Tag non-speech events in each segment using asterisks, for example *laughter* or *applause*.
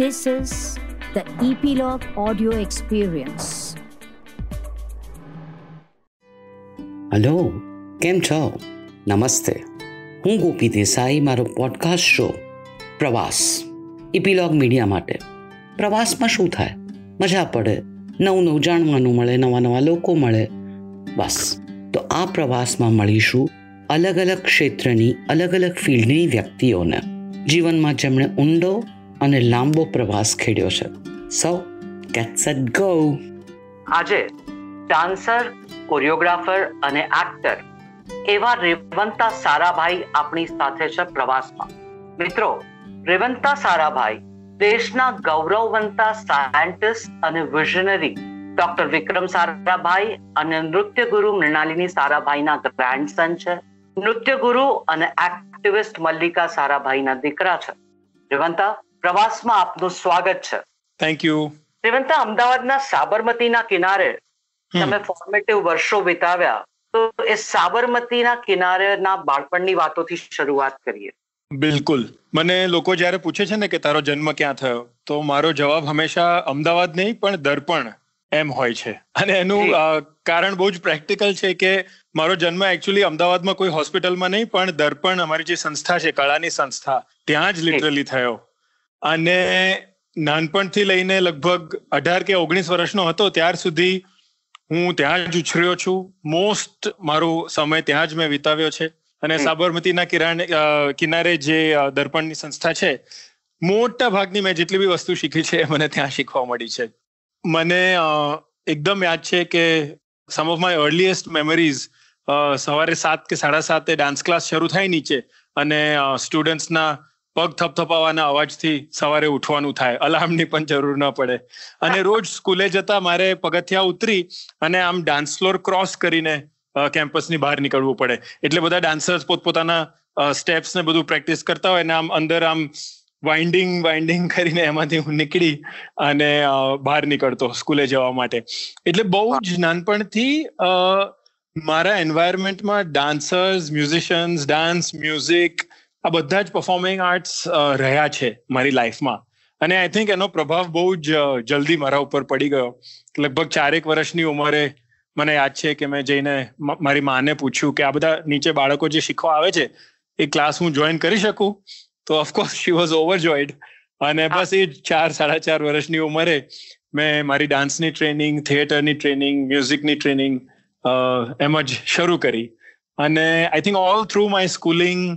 This is the Epilogue Audio Experience. Hello કેમ છો? નમસ્તે. હું ગોપી દેસાઈ, મારો પોડકાસ્ટ શો પ્રવાસ. ઇપીલોગ મીડિયા માટે. પ્રવાસમાં શું થાય? મજા પડે, નવું નવું જાણવાનું મળે, નવા નવા લોકો મળે. બસ. તો આ પ્રવાસમાં મળીશું અલગ અલગ ક્ષેત્રની, અલગ અલગ ફિલ્ડની વ્યક્તિઓને. જીવનમાં જેમણે ઊંડો અને લાંબો પ્રવાસ ખેડ્યો છે. સો ગેટ સેટ ગો આજે ડાન્સર, કોરિયોગ્રાફર અને એક્ટર એવા રેવંતા સારાભાઈ આપણી સાથે છે પ્રવાસમાં. મિત્રો, રેવંતા સારાભાઈ દેશના ગૌરવવંતા સાયન્ટિસ્ટ અને વિઝનરી ડોક્ટર વિક્રમ સારાભાઈ અને નૃત્ય ગુરુ મૃણાલિની સારાભાઈના ગ્રેન્ડસન છે. નૃત્ય ગુરુ અને એક્ટિવિસ્ટ મલ્લિકા સારાભાઈના દીકરા છે. રેવંતા પ્રવાસમાં આપનું સ્વાગત છે. થેન્ક યુ રેવંતા અમદાવાદના સાબરમતીના કિનારે તમે ફોર્મેટિવ વર્ષો વિતાવ્યા તો એ સાબરમતીના કિનારેના બાળપણની વાતોથી શરૂઆત કરીએ. બિલકુલ. મને લોકો જ્યારે પૂછે છે ને કે તારો જન્મ ક્યાં થયો તો મારો જવાબ હંમેશા અમદાવાદ નહીં પણ દર્પણ એમ હોય છે. અને એનું કારણ બહુ જ પ્રેક્ટિકલ છે કે મારો જન્મ એકચ્યુઅલી અમદાવાદમાં કોઈ હોસ્પિટલમાં નહીં પણ દર્પણ અમારી જે સંસ્થા છે કળાની સંસ્થા ત્યાં જ લિટરલી થયો. અને નાનપણથી લઈને લગભગ અઢાર કે ઓગણીસ વર્ષનો હતો ત્યાર સુધી હું ત્યાં જ ઉછર્યો છું. મોસ્ટ મારો સમય ત્યાં જ મેં વિતાવ્યો છે. અને સાબરમતીના કિરાણે કિનારે જે દર્પણની સંસ્થા છે મોટા ભાગની મેં જેટલી બી વસ્તુ શીખી છે મને ત્યાં શીખવા મળી છે. મને એકદમ યાદ છે કે some of my earliest memories સવારે સાત કે સાડા સાતે ડાન્સ ક્લાસ શરૂ થાય નીચે અને સ્ટુડન્ટ્સના પગ થપથપાવાના અવાજથી સવારે ઉઠવાનું થાય. અલાર્મની પણ જરૂર ન પડે. અને રોજ સ્કૂલે જતા મારે પગથિયા ઉતરી અને આમ ડાન્સ ફ્લોર ક્રોસ કરીને કેમ્પસની બહાર નીકળવું પડે. એટલે બધા ડાન્સર્સ પોતપોતાના સ્ટેપ્સ ને બધું પ્રેક્ટિસ કરતા હોય ને આમ અંદર આમ વાઇન્ડિંગ વાઇન્ડિંગ કરીને એમાંથી હું નીકળી અને બહાર નીકળતો સ્કૂલે જવા માટે. એટલે બહુ જ નાનપણથી મારા એન્વાયરમેન્ટમાં ડાન્સર્સ મ્યુઝિશિયન્સ ડાન્સ મ્યુઝિક આ બધા જ પરફોર્મિંગ આર્ટ્સ રહ્યા છે મારી લાઈફમાં અને આઈ થિંક એનો પ્રભાવ બહુ જ જલ્દી મારા ઉપર પડી ગયો. લગભગ ચારેક વર્ષની ઉંમરે મને યાદ છે કે મેં જઈને મારી માને પૂછ્યું કે આ બધા નીચે બાળકો જે શીખવા આવે છે એ ક્લાસ હું જોઈન કરી શકું? તો ઓફકોર્સ શી વોઝ ઓવરજોઈડ અને બસ એ ચાર સાડા ચાર વર્ષની ઉંમરે મેં મારી ડાન્સની ટ્રેનિંગ થિયેટરની ટ્રેનિંગ મ્યુઝિકની ટ્રેનિંગ એમ જ શરૂ કરી. અને I think all through my schooling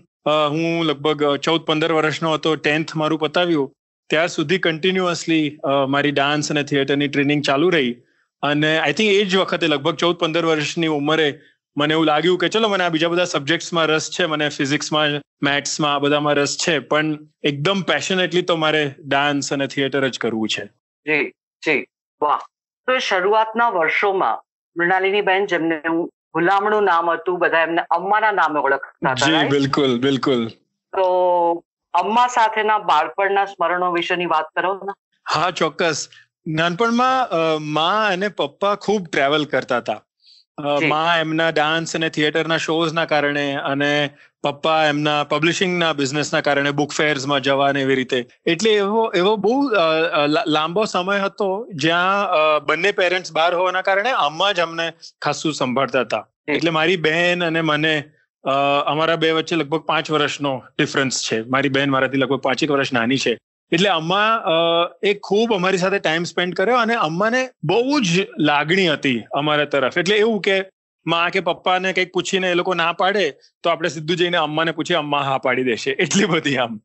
હું લગભગ ચૌદ, પંદર વર્ષનો હતો, ટેન્થ મારું પતાવ્યું. ત્યાર સુધી કન્ટિન્યુઅસલી મારી ડાન્સ અને થિયેટરની ટ્રેનિંગ ચાલુ રહી. અને આઈ થિંક એ જ વખતે લગભગ ચૌદ, પંદર વર્ષની ઉંમરે મને એવું લાગ્યું કે ચલો, મને આ બીજા બધા સબ્જેક્ટ્સમાં રસ છે, મને ફિઝિક્સમાં મેથ્સમાં આ બધામાં રસ છે, પણ એકદમ પેશનેટલી તો મારે ડાન્સ અને થિયેટર જ કરવું છે. જી જી. વાહ. તો શરૂઆતના વર્ષોમાં મૃણાલિની બેન જેમને હું ગુલામણું નામ હતું બધા એમને અમ્માના નામે ઓળખતા હતા બિલકુલ બિલકુલ. તો અમ્મા સાથેના બાળપણના સ્મરણો વિશેની વાત કરો ને. હા ચોક્કસ. નાનપણમાં મા અને પપ્પા ખૂબ ટ્રાવેલ કરતા હતા. માં એમના ડાન્સ અને થિયેટરના શોઝના કારણે અને પપ્પા એમના પબ્લિશિંગના બિઝનેસના કારણે બુક ફેર્સમાં જવા ને એવી રીતે. એટલે એવો એવો બહુ લાંબો સમય હતો જ્યાં બંને પેરેન્ટ્સ બહાર હોવાના કારણે અમ્મા જ અમને ખાસું સંભાળતા હતા. એટલે મારી બહેન અને મને અમારા બે વચ્ચે લગભગ પાંચ વર્ષનો ડિફરન્સ છે. મારી બહેન મારાથી લગભગ પાંચેક વર્ષ નાની છે. એટલે અમ્મા એ ખૂબ અમારી સાથે ટાઈમ સ્પેન્ડ કર્યો અને અમ્માને બહુ જ લાગણી હતી અમારા તરફ. એટલે એવું કે માં કે પપ્પાને કંઈક પૂછીને એ લોકો ના પાડે, તો આપણે સીધું જઈને અમ્માને પૂછીએ, અમ્મા હા પાડી દેશે. એટલી બધી આમ.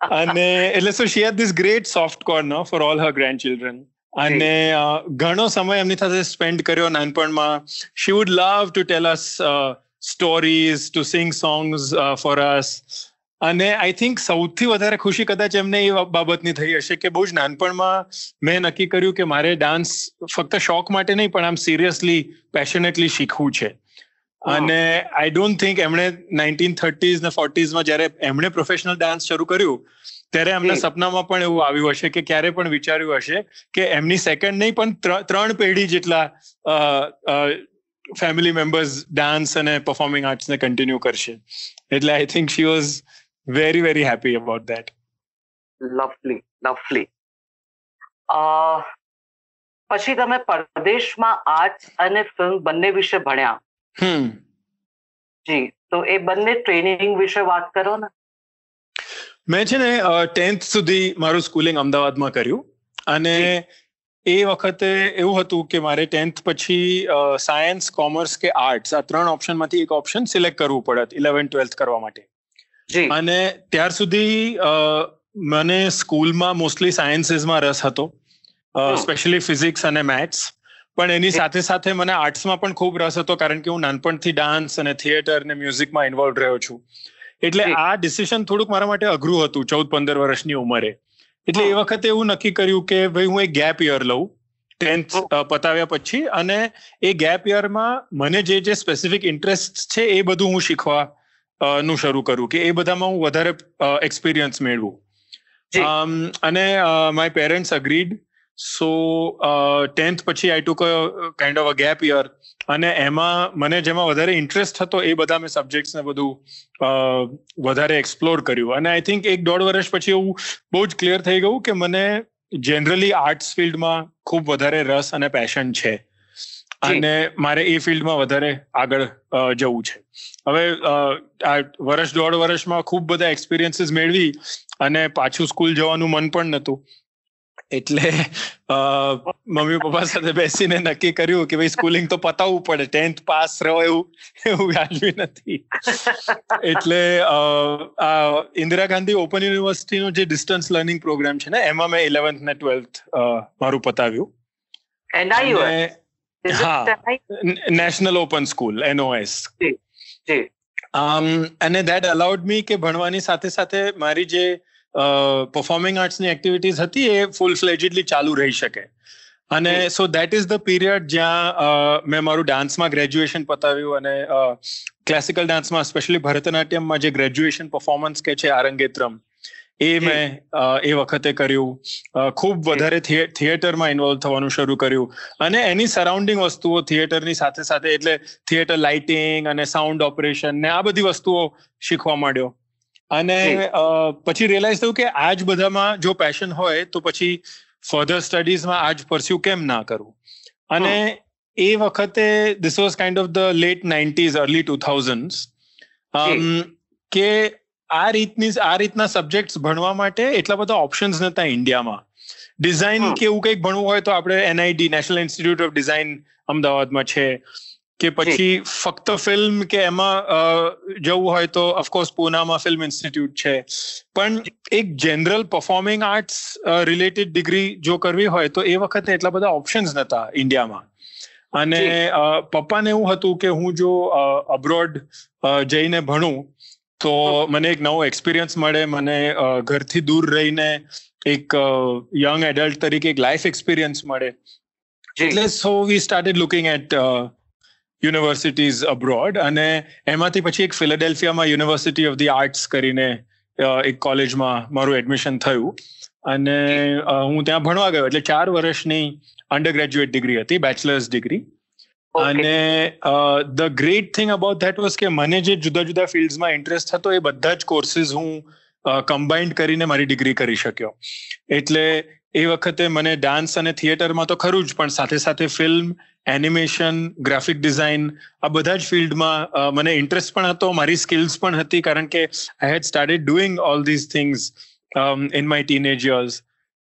અને એટલે so she had this great soft corner for all her grandchildren અને ઘણો સમય એમની સાથે સ્પેન્ડ કર્યો નાનપણમાં. She would love to tell us stories to sing songs for us અને આઈ થિંક સૌથી વધારે ખુશી કદાચ એમને એ બાબતની થઈ હશે કે બહુ જ નાનપણમાં મેં નક્કી કર્યું કે મારે ડાન્સ ફક્ત શોખ માટે નહીં પણ આમ સિરિયસલી પેશનેટલી શીખવું છે. અને આઈ ડોન્ટ થિંક એમણે નાઇન્ટીન થર્ટીઝ ને ફોર્ટીઝમાં જ્યારે એમણે પ્રોફેશનલ ડાન્સ શરૂ કર્યું ત્યારે એમના સપનામાં પણ એવું આવ્યું હશે કે ક્યારે પણ વિચાર્યું હશે કે એમની સેકન્ડ નહીં પણ ત્રણ પેઢી જેટલા ફેમિલી મેમ્બર્સ ડાન્સ અને પરફોર્મિંગ આર્ટ્સને કન્ટિન્યુ કરશે. એટલે I think she was very very happy about that. Lovely lovely પછી તમે પરદેશમાં આર્ટ્સ અને ફિલ્મ બંને વિશે ભણ્યા. હમ. જી તો એ બંને ટ્રેનિંગ વિશે વાત કરો ને. મેં છે ને ટેન્થ સુધી મારું સ્કૂલિંગ અમદાવાદમાં કર્યું. અને એ વખતે એવું હતું કે મારે ટેન્થ પછી સાયન્સ કોમર્સ કે આર્ટ્સ આ ત્રણ ઓપ્શનમાંથી એક ઓપ્શન સિલેક્ટ કરવું પડે ઇલેવન ટ્વેલ્થ કરવા માટે. અને ત્યાર સુધી મને સ્કૂલમાં મોસ્ટલી સાયન્સીસમાં રસ હતો સ્પેશિયલી ફિઝિક્સ અને મેથ્સ. પણ એની સાથે સાથે મને આર્ટ્સમાં પણ ખૂબ રસ હતો કારણ કે હું નાનપણથી ડાન્સ અને થિયેટર અને મ્યુઝિકમાં ઇન્વોલ્વ રહ્યો છું. એટલે આ ડિસિઝન થોડુંક મારા માટે અઘરું હતું ચૌદ પંદર વર્ષની ઉંમરે. એટલે એ વખતે એવું નક્કી કર્યું કે ભાઈ હું એક ગેપ યર લઉં ટેન્થ પતાવ્યા પછી. અને એ ગેપ યરમાં મને જે જે સ્પેસિફિક ઇન્ટરેસ્ટ છે એ બધું હું શીખવા નું શરૂ કરું કે એ બધામાં હું વધારે એક્સપિરિયન્સ મેળવું. અને my parents agreed so tenth પછી I took kind of a gap year અને એમાં મને જેમાં વધારે ઇન્ટરેસ્ટ હતો એ બધા મેં સબ્જેક્ટ્સ ને બધું વધારે એક્સપ્લોર કર્યું. અને આઈ થિંક એક દોઢ વર્ષ પછી એવું બહુ જ ક્લિયર થઈ ગયું કે મને જનરલી આર્ટ્સ ફિલ્ડમાં ખૂબ વધારે રસ અને પેશન છે. અને મારે એ ફિલ્ડમાં વધારે આગળ જવું છે. હવે આ વર્ષ દોઢ વર્ષમાં ખૂબ બધા એક્સપિરિયન્સીસ મેળવી અને પાછું સ્કૂલ જવાનું મન પણ નહોતું એટલે મમ્મી પપ્પા સાથે બેસીને નક્કી કર્યું કે ભાઈ સ્કૂલિંગ તો પતાવવું પડે. ટેન્થ પાસ રહો એવું એવું વ્યાજબી નથી. એટલે આ ઇન્દિરા ગાંધી ઓપન યુનિવર્સિટીનો જે ડિસ્ટન્સ લર્નિંગ પ્રોગ્રામ છે ને એમાં મેં ઇલેવન્થ ને ટ્વેલ્થ મારું પતાવ્યું. નેશનલ ઓપન સ્કૂલ એનઓએસ અને દેટ અલાઉડ મી કે ભણવાની સાથે સાથે મારી જે પરફોર્મિંગ આર્ટ્સની એક્ટિવિટીઝ હતી એ ફૂલ ફ્લેજિડલી ચાલુ રહી શકે. અને so that is the period જ્યાં મેં મારું ડાન્સમાં ગ્રેજ્યુએશન પતાવ્યું અને ક્લાસિકલ ડાન્સમાં સ્પેશિયલી ભરતનાટ્યમમાં જે ગ્રેજ્યુએશન પરફોર્મન્સ કે છે આરંગેત્રમ એ મેં એ વખતે કર્યું. ખૂબ વધારે થિયેટરમાં ઇન્વોલ્વ થવાનું શરૂ કર્યું. અને એની સરાઉન્ડિંગ વસ્તુઓ થિયેટરની સાથે સાથે એટલે થિયેટર લાઇટિંગ અને સાઉન્ડ ઓપરેશન ને આ બધી વસ્તુઓ શીખવા માંડ્યો. અને પછી રિયલાઇઝ થયું કે આ જ બધામાં જો પેશન હોય તો પછી ફર્ધર સ્ટડીઝમાં આ જ પરસ્યુ કેમ ના કરવું અને એ વખતે this was kind of the late nineties early two thousand કે આ રીતની આ રીતના સબ્જેક્ટ્સ ભણવા માટે એટલા બધા ઓપ્શન્સ નતા ઇન્ડિયામાં. ડિઝાઇન કે એવું કંઈક ભણવું હોય તો આપણે NID national institute of design અમદાવાદમાં છે. કે પછી ફક્ત ફિલ્મ કે એમાં જવું હોય તો ઓફકોર્સ પૂનામાં ફિલ્મ ઇન્સ્ટિટ્યૂટ છે. પણ એક general performing arts related degree જો કરવી હોય તો એ વખતે એટલા બધા ઓપ્શન્સ નતા ઇન્ડિયામાં. અને પપ્પાને એવું હતું કે હું જો અબ્રોડ જઈને ભણું તો મને એક નવો એક્સપિરિયન્સ મળે. મને ઘરથી દૂર રહીને એક યંગ એડલ્ટ તરીકે એક લાઈફ એક્સપિરિયન્સ મળે. એટલે so we started looking at universities abroad અને એમાંથી પછી એક ફિલાડેલ્ફિયામાં યુનિવર્સિટી ઓફ ધી આર્ટ્સ કરીને એક કોલેજમાં મારું એડમિશન થયું. અને હું ત્યાં ભણવા ગયો. એટલે ચાર વર્ષની અંડર ગ્રેજ્યુએટ ડિગ્રી હતી બેચલર્સ ડિગ્રી અને the great thing about that was કે મને જે જુદા જુદા ફિલ્ડ્સમાં ઇન્ટરેસ્ટ હતો એ બધા જ કોર્સિસ હું કમ્બાઇન્ડ કરીને મારી ડિગ્રી કરી શક્યો. એટલે એ વખતે મને ડાન્સ અને થિયેટરમાં તો ખરું જ, પણ સાથે સાથે ફિલ્મ એનિમેશન ગ્રાફિક ડિઝાઇન આ બધા જ ફિલ્ડમાં મને ઇન્ટરેસ્ટ પણ હતો, મારી સ્કિલ્સ પણ હતી કારણ કે I had started doing all these things in my teenage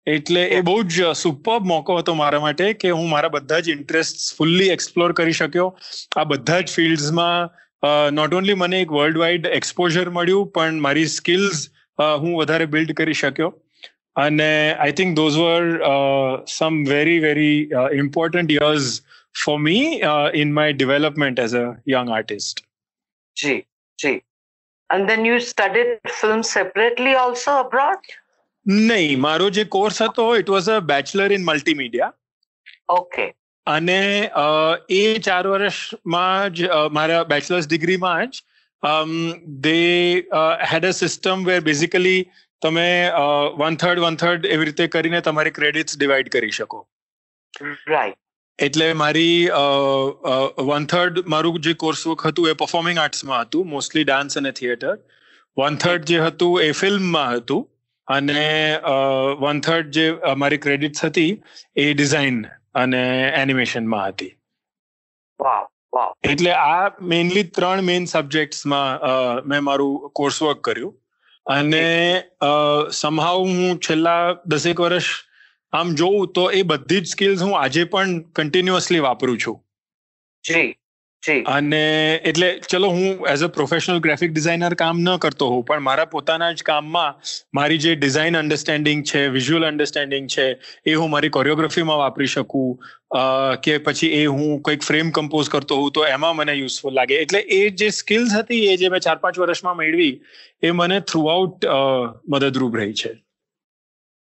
એટલે એ બહુ જ સુપર મોકો હતો મારા માટે કે હું મારા બધા જ ઇન્ટરેસ્ટ ફૂલ્લી એક્સપ્લોર કરી શક્યો. આ બધા જ ફિલ્ડ્સમાં નોટ ઓનલી મને એક વર્લ્ડ વાઇડ એક્સપોઝર મળ્યું, પણ મારી સ્કિલ્સ હું વધારે બિલ્ડ કરી શક્યો. અને I think those were some very very important years for me in my development as a young artist G G. And then you studied film separately also abroad? નહીં મારો જે કોર્સ હતો it was a bachelor in multimedia okay અને એ ચાર વર્ષમાં જ મારા બેચલર્સ ડિગ્રીમાં જ they had a system where basically તમે વન થર્ડ વન થર્ડ એવી રીતે કરીને તમારી ક્રેડિટ્સ ડિવાઈડ કરી શકો. રાઈટ એટલે મારી વન થર્ડ મારું જે કોર્સ વર્ક હતું એ પરફોર્મિંગ આર્ટ્સમાં હતું મોસ્ટલી ડાન્સ અને થિયેટર વન થર્ડ જે હતું એ ફિલ્મમાં હતું. અને વન થર્ડ જે અમારી ક્રેડિટ્સ હતી એ ડિઝાઇન અને એનિમેશનમાં હતી. એટલે આ મેઇનલી ત્રણ મેઇન સબ્જેક્ટ્સમાં મેં મારું કોર્સ વર્ક કર્યું. અને સમહાવ હું છેલ્લા દસેક વર્ષ આમ જોઉં તો એ બધી જ સ્કિલ્સ હું આજે પણ કન્ટિન્યુઅસલી વાપરું છું. જી. અને એટલે ચલો હું as a professional graphic designer કામ ન કરતો હોઉં પણ મારા પોતાના જ કામમાં મારી જે ડિઝાઇન અન્ડરસ્ટેન્ડિંગ છે વિઝ્યુઅલ અન્ડરસ્ટેન્ડિંગ છે એ હું મારી કોરિયોગ્રાફીમાં વાપરી શકું કે પછી એ હું કોઈક ફ્રેમ કમ્પોઝ કરતો હોઉં તો એમાં મને યુઝફુલ લાગે. એટલે એ જે સ્કિલ્સ હતી એ જે મેં ચાર પાંચ વર્ષમાં મેળવી એ મને થ્રુઆઉટ મદદરૂપ રહી છે.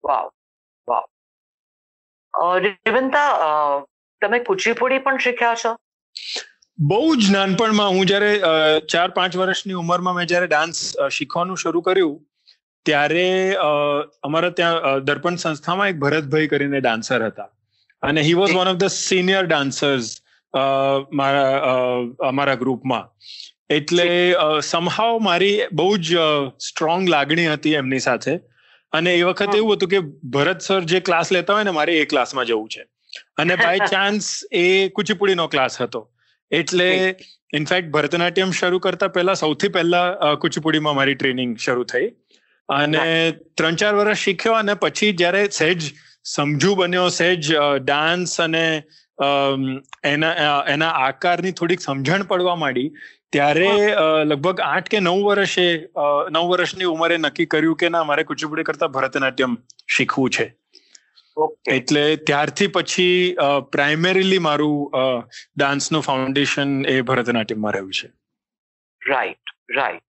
વાવ વાવ. તમે કુચીપુડી પણ શીખ્યા છો? બહુ જ નાનપણમાં હું જ્યારે ચાર પાંચ વર્ષની ઉંમરમાં મેં જ્યારે ડાન્સ શીખવાનું શરૂ કર્યું ત્યારે અમારા ત્યાં દર્પણ સંસ્થામાં એક ભરતભાઈ કરીને ડાન્સર હતા. અને he was one of the senior dancers મારા અમારા ગ્રુપમાં એટલે સમહાવ મારી બહુ જ સ્ટ્રોંગ લાગણી હતી એમની સાથે. અને એ વખતે એવું હતું કે ભરત સર જે ક્લાસ લેતા હોય ને મારે એ ક્લાસમાં જવું છે. અને બાય ચાન્સ *laughs* એ કુચીપુડીનો ક્લાસ હતો. એટલે ઇનફેક્ટ ભરતનાટ્યમ શરૂ કરતા પહેલા સૌથી પહેલા કુચીપુડીમાં મારી ટ્રેનિંગ શરૂ થઈ. અને ત્રણ ચાર વર્ષ શીખ્યો અને પછી જ્યારે સહેજ સમજુ બન્યો સહેજ ડાન્સ અને એના એના આકારની થોડીક સમજણ પડવા માંડી ત્યારે લગભગ આઠ કે નવ વર્ષે નવ વર્ષની ઉંમરે નક્કી કર્યું કે ના મારે કુચીપુડી કરતા ભરતનાટ્યમ શીખવું છે. એટલે ત્યારથી પછી પ્રાઇમરીલી મારું ડાન્સનું ફાઉન્ડેશન એ ભરતનાટ્યમમાં રહ્યું છે. રાઈટ રાઈટ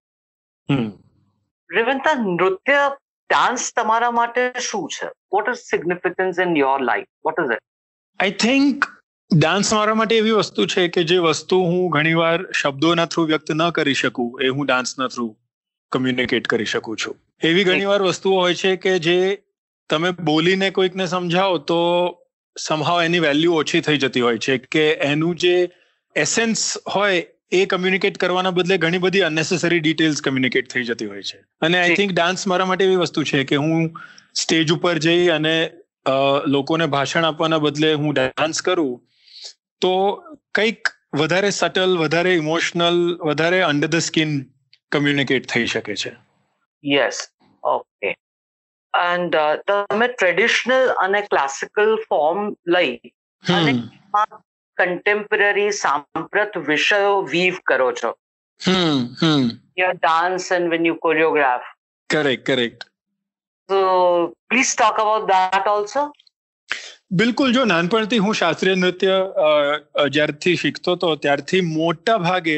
રેવંતા નૃત્ય ડાન્સ તમારા માટે શું છે? What is significance in your life what is it I think dance મારા માટે એવી વસ્તુ છે કે જે વસ્તુ હું ઘણીવાર શબ્દોના થ્રુ વ્યક્ત ન કરી શકું એ હું ડાન્સના થ્રુ કમ્યુનિકેટ કરી શકું છું. એવી ઘણીવાર વસ્તુઓ હોય છે કે જે તમે બોલીને કોઈકને સમજાવો તો સમહાવ એની વેલ્યુ ઓછી થઈ જતી હોય છે કે એનું જે એસેન્સ હોય એ કમ્યુનિકેટ કરવાના બદલે ઘણી બધી અનનેસેસરી ડિટેલ્સ કમ્યુનિકેટ થઈ જતી હોય છે. અને આઈ થિંક ડાન્સ મારા માટે એવી વસ્તુ છે કે હું સ્ટેજ ઉપર જઈ અને લોકોને ભાષણ આપવાના બદલે હું ડાન્સ કરું તો કંઈક વધારે સટલ વધારે ઇમોશનલ વધારે અંડર ધ સ્કિન કમ્યુનિકેટ થઈ શકે છે. યસ ઓકે એન્ડ તમે ટ્રેડિશનલ અને ક્લાસિકલ ફોર્મ લઈ અને કન્ટેમ્પરરી સાંપ્રત વિષયો વીવ કરો છો. Your dance and when you choreograph correct correct so please talk about that also. બિલકુલ જો નાનપણથી હું શાસ્ત્રીય નૃત્ય જ્યારથી શીખતો હતો ત્યારથી મોટા ભાગે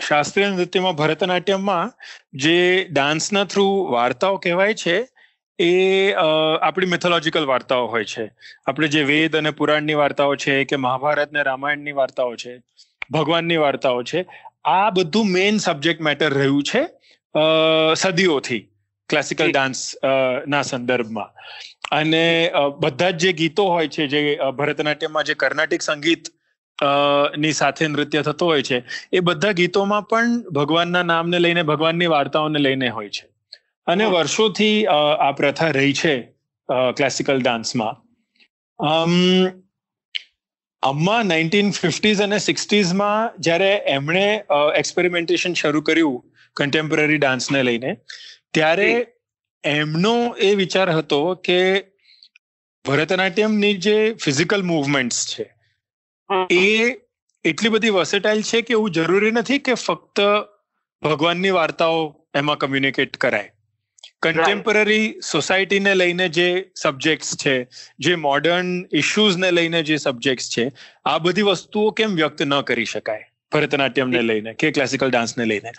શાસ્ત્રીય નૃત્યમાં ભરતનાટ્યમમાં જે ડાન્સના થ્રુ વાર્તાઓ કહેવાય છે એ આપણી મિથોલોજીકલ વાર્તાઓ હોય છે. આપણે જે વેદ અને પુરાણની વાર્તાઓ છે કે મહાભારત ને રામાયણની વાર્તાઓ છે ભગવાનની વાર્તાઓ છે આ બધું મેઇન સબ્જેક્ટ મેટર રહ્યું છે સદીઓથી ક્લાસિકલ ડાન્સ ના સંદર્ભમાં. અને બધા જ જે ગીતો હોય છે જે ભરતનાટ્યમમાં જે કર્ણાટિક સંગીત ની સાથે નૃત્ય થતો હોય છે. એ બધા ગીતોમાં પણ ભગવાનના નામને લઈને ભગવાનની વાર્તાઓને લઈને હોય છે. અને વર્ષોથી આ પ્રથા રહી છે ક્લાસિકલ ડાન્સમાં અમ્મા નાઇન્ટીન ફિફ્ટીઝ અને સિક્સટીઝમાં જ્યારે એમણે એક્સપેરિમેન્ટેશન શરૂ કર્યું કન્ટેમ્પરરી ડાન્સને લઈને ત્યારે એમનો એ વિચાર હતો કે ભરતનાટ્યમની જે ફિઝિકલ મુવમેન્ટ્સ છે એ એટલી બધી વર્સેટાઇલ છે કે એવું જરૂરી નથી કે ફક્ત ભગવાનની વાર્તાઓ એમાં કમ્યુનિકેટ કરાય. કન્ટેમ્પરરી સોસાયટીને લઈને જે સબ્જેક્ટ્સ છે, જે મોડર્ન ઇશ્યુઝને લઈને જે સબ્જેક્ટ્સ છે, આ બધી વસ્તુઓ કેમ વ્યક્ત ન કરી શકાય? ભરતનાટ્યમને લઈને કે ક્લાસિકલ ડાન્સને લઈને.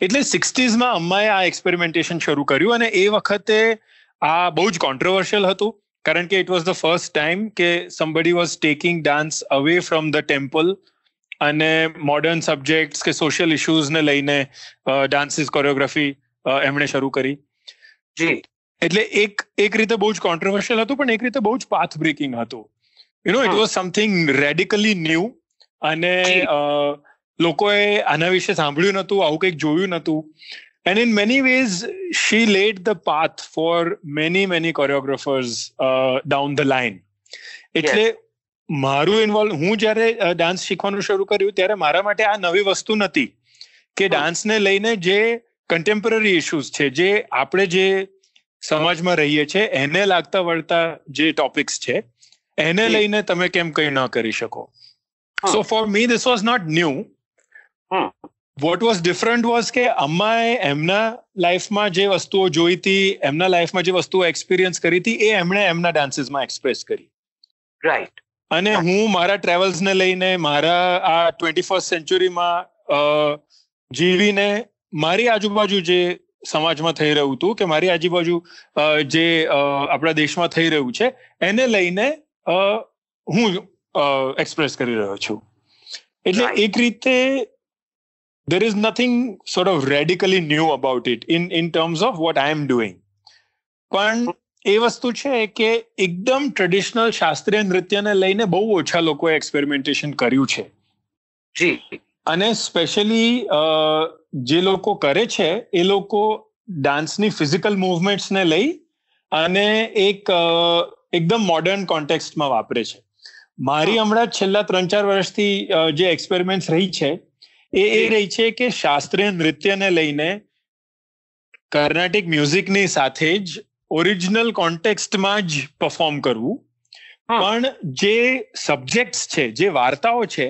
એટલે સિક્સટીઝમાં અમ્માએ આ એક્સપેરિમેન્ટેશન શરૂ કર્યું અને એ વખતે આ બહુ જ કોન્ટ્રોવર્શિયલ હતું. કારણ કે it was the first time કે somebody was taking dance away from the temple અને મોડર્ન સબ્જેક્ટ્સ કે સોશિયલ ઇશ્યુઝને લઈને ડાન્સીસ કોરિયોગ્રાફી એમણે શરૂ કરી જી એટલે એક એક રીતે બહુ જ કોન્ટ્રોવર્શિયલ હતું પણ એક રીતે બહુ જ પાથ બ્રેકિંગ હતું you know it was something radically new અને લોકોએ આના વિશે સાંભળ્યું નહોતું આવું કંઈક જોયું નતું and in many ways she laid the path for many many choreographers uh, down the line. એટલે મારું ઇન્વોલ્વ હું જ્યારે ડાન્સ શીખવાનું શરૂ કર્યું ત્યારે મારા માટે આ નવી વસ્તુ નથી. કે ડાન્સને લઈને જે કન્ટેમ્પરરી ઇશ્યુઝ છે જે આપણે જે સમાજમાં રહીએ છીએ એને લાગતા વળતા જે ટોપિક્સ છે એને લઈને તમે કેમ કંઈ ન કરી શકો? So for me this was not new what was different was કે અમ્માએ એમના લાઈફમાં જે વસ્તુઓ જોઈ હતી એમના લાઈફમાં જે વસ્તુઓ એક્સપિરિયન્સ કરી હતી એ એમણે એમના ડાન્સીસમાં એક્સપ્રેસ કરી. રાઈટ અને હું મારા ટ્રેવલ્સને લઈને મારા આ ટ્વેન્ટી ફર્સ્ટ સેન્ચુરીમાં જીવીને મારી આજુબાજુ જે સમાજમાં થઈ રહ્યું હતું કે મારી આજુબાજુ જે આપણા દેશમાં થઈ રહ્યું છે એને લઈને હું એક્સપ્રેસ કરી રહ્યો છું. એટલે એક રીતે there is nothing sort of radically new about it in in terms of what i am doing. પણ એ વસ્તુ છે કે એકદમ ટ્રેડિશનલ શાસ્ત્રીય નૃત્યને લઈને બહુ ઓછા લોકોએ એક્સપેરિમેન્ટેશન કર્યું છે. જી. અને સ્પેશિયલી જે લોકો કરે છે એ લોકો ડાન્સની ફિઝિકલ મુવમેન્ટ્સને લઈ અને એક એકદમ મોડર્ન કોન્ટેક્સ્ટમાં વાપરે છે. મારી હમણાં છેલ્લા ત્રણ ચાર વર્ષથી જે એક્સપેરિમેન્ટ્સ રહી છે એ એ રહી છે કે શાસ્ત્રીય નૃત્યને લઈને કર્ણાટિક મ્યુઝિકની સાથે જ ઓરિજિનલ કોન્ટેક્સ્ટમાં જ પરફોર્મ કરવું. પણ જે સબ્જેક્ટ્સ છે જે વાર્તાઓ છે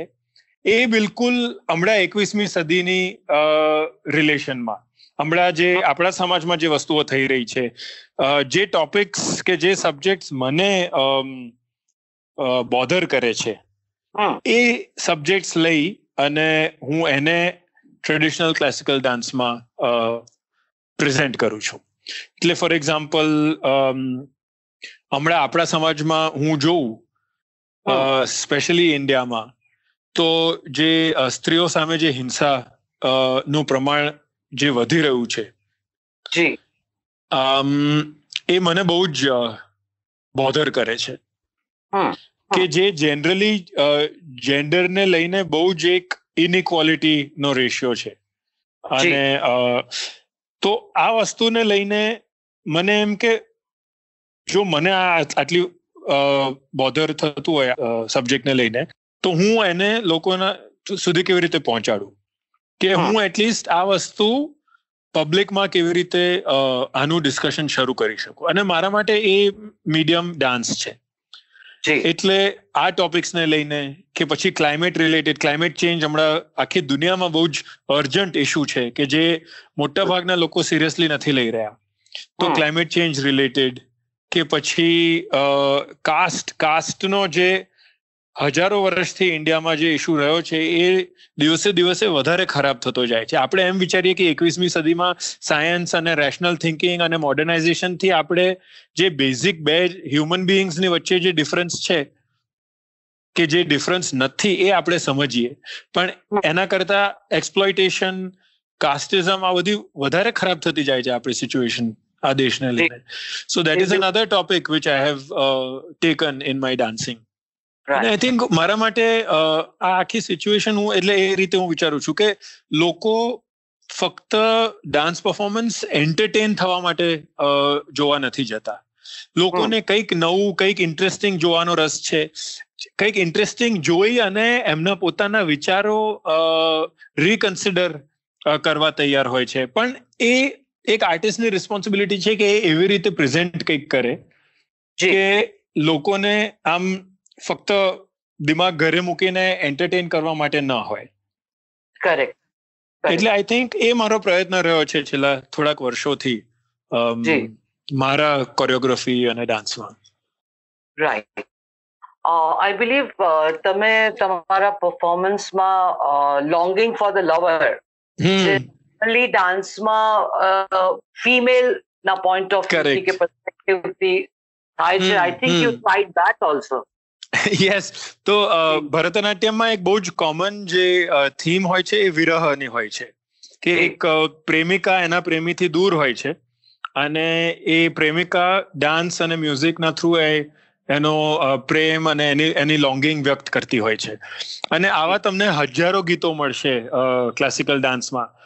એ બિલકુલ હમણાં એકવીસમી સદીની રિલેશનમાં હમણાં જે આપણા સમાજમાં જે વસ્તુઓ થઈ રહી છે જે ટોપિક્સ કે જે સબ્જેક્ટ્સ મને બોધર કરે છે એ સબ્જેક્ટ્સ લઈ અને હું એને ટ્રેડિશનલ ક્લાસિકલ ડાન્સમાં પ્રેઝન્ટ કરું છું. એટલે ફોર એક્ઝામ્પલ હમણાં આપણા સમાજમાં હું જોઉં સ્પેશિયલી ઇન્ડિયામાં તો જે સ્ત્રીઓ સામે જે હિંસા નું પ્રમાણ જે વધી રહ્યું છે જી. એ મને બહુ જ બોધર કરે છે. કે જે જનરલી જેન્ડરને લઈને બહુ જ એક ઇનઇક્વોલિટી નો રેશિયો છે. અને તો આ વસ્તુને લઈને મને એમ કે જો મને આટલી બોધર થતું હોય સબ્જેક્ટને લઈને તો હું એને લોકોના સુધી કેવી રીતે પહોંચાડું? કે હું. એટલીસ્ટ આ વસ્તુ પબ્લિકમાં કેવી રીતે આનું ડિસ્કશન શરૂ કરી શકું? અને મારા માટે એ મીડિયમ ડાન્સ છે. એટલે આ ટોપિક્સને લઈને કે પછી ક્લાઇમેટ રિલેટેડ ક્લાઇમેટ ચેન્જ હમણાં આખી દુનિયામાં બહુ જ અર્જન્ટ ઇશ્યુ છે કે જે મોટા ભાગના લોકો સિરિયસલી નથી લઈ રહ્યા. તો ક્લાઇમેટ ચેન્જ રિલેટેડ કે પછી કાસ્ટ કાસ્ટનો જે હજારો વર્ષથી ઇન્ડિયામાં જે ઇશ્યુ રહ્યો છે એ દિવસે દિવસે વધારે ખરાબ થતો જાય છે. આપણે એમ વિચારીએ કે એકવીસમી સદીમાં સાયન્સ અને રેશનલ થિંકિંગ અને મોડર્નાઇઝેશનથી આપણે જે બેઝિક બે હ્યુમન બિઈંગ્સની વચ્ચે જે ડિફરન્સ છે કે જે ડિફરન્સ નથી એ આપણે સમજીએ. પણ એના કરતા એક્સપ્લોઇટેશન કાસ્ટિઝમ આ બધી વધારે ખરાબ થતી જાય છે આપણી સિચ્યુએશન આ દેશને લઈને so that is another topic which I have taken in my dancing I think મારા માટે આ આખી સિચ્યુએશન હું એટલે એ રીતે હું વિચારું છું કે લોકો ફક્ત ડાન્સ પરફોર્મન્સ એન્ટરટેન થવા માટે જોવા નથી જતા. લોકોને કંઈક નવું કંઈક ઇન્ટરેસ્ટિંગ જોવાનો રસ છે. કંઈક ઇન્ટરેસ્ટિંગ જોઈ અને એમના પોતાના વિચારો રીકન્સિડર કરવા તૈયાર હોય છે. પણ એ એક આર્ટિસ્ટની રિસ્પોન્સિબિલિટી છે કે એ એવી રીતે પ્રેઝન્ટ કંઈક કરે કે લોકોને આમ ફક્ત દિમાગ ઘરે મૂકીને એન્ટરટેન કરવા માટે ન હોય. કરેક્ટ એટલે આઈ થિંક એ મારો પ્રયત્ન રહ્યો છે છેલ્લા થોડાક વર્ષોથી મારા કોરિયોગ્રાફી અને ડાન્સમાં રાઈટ આઈ બિલીવ તમે તમારા પરફોર્મન્સમાં longing for the lover generally ડાન્સમાં female ના પોઈન્ટ ઓફ કે પર્સપેક્ટિવથી થાય છે. I think you fight that also *laughs* yes તો ભરતનાટ્યમમાં એક બહુ જ કોમન જે થીમ હોય છે એ વિરહની હોય છે. કે એક પ્રેમિકા એના પ્રેમીથી દૂર હોય છે. અને એ પ્રેમિકા ડાન્સ અને મ્યુઝિકના થ્રુ એ એનો પ્રેમ અને એની એની લોંગિંગ વ્યક્ત કરતી હોય છે. અને આવા તમને હજારો ગીતો મળશે ક્લાસિકલ ડાન્સમાં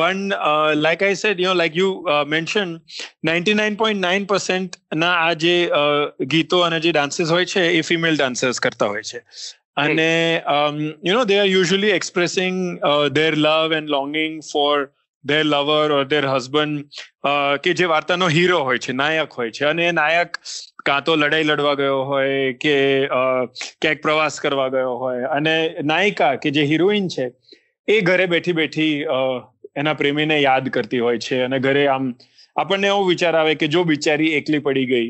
પણ like I said you know like you mention ninety nine point nine percent ના આ જે ગીતો અને જે ડાન્સીસ હોય છે એ ફિમેલ ડાન્સર્સ કરતા હોય છે. અને you know they are usually expressing their love and longing for their lover or their husband કે જે વાર્તાનો હીરો હોય છે નાયક હોય છે. અને એ નાયક કાં તો લડાઈ લડવા ગયો હોય કે ક્યાંક પ્રવાસ કરવા ગયો હોય. અને નાયિકા કે જે હિરોઈન છે એ ઘરે બેઠી બેઠી એના પ્રેમીને યાદ કરતી હોય છે અને ઘરે આમ આપણને એવો વિચાર આવે કે જો બિચારી એકલી પડી ગઈ.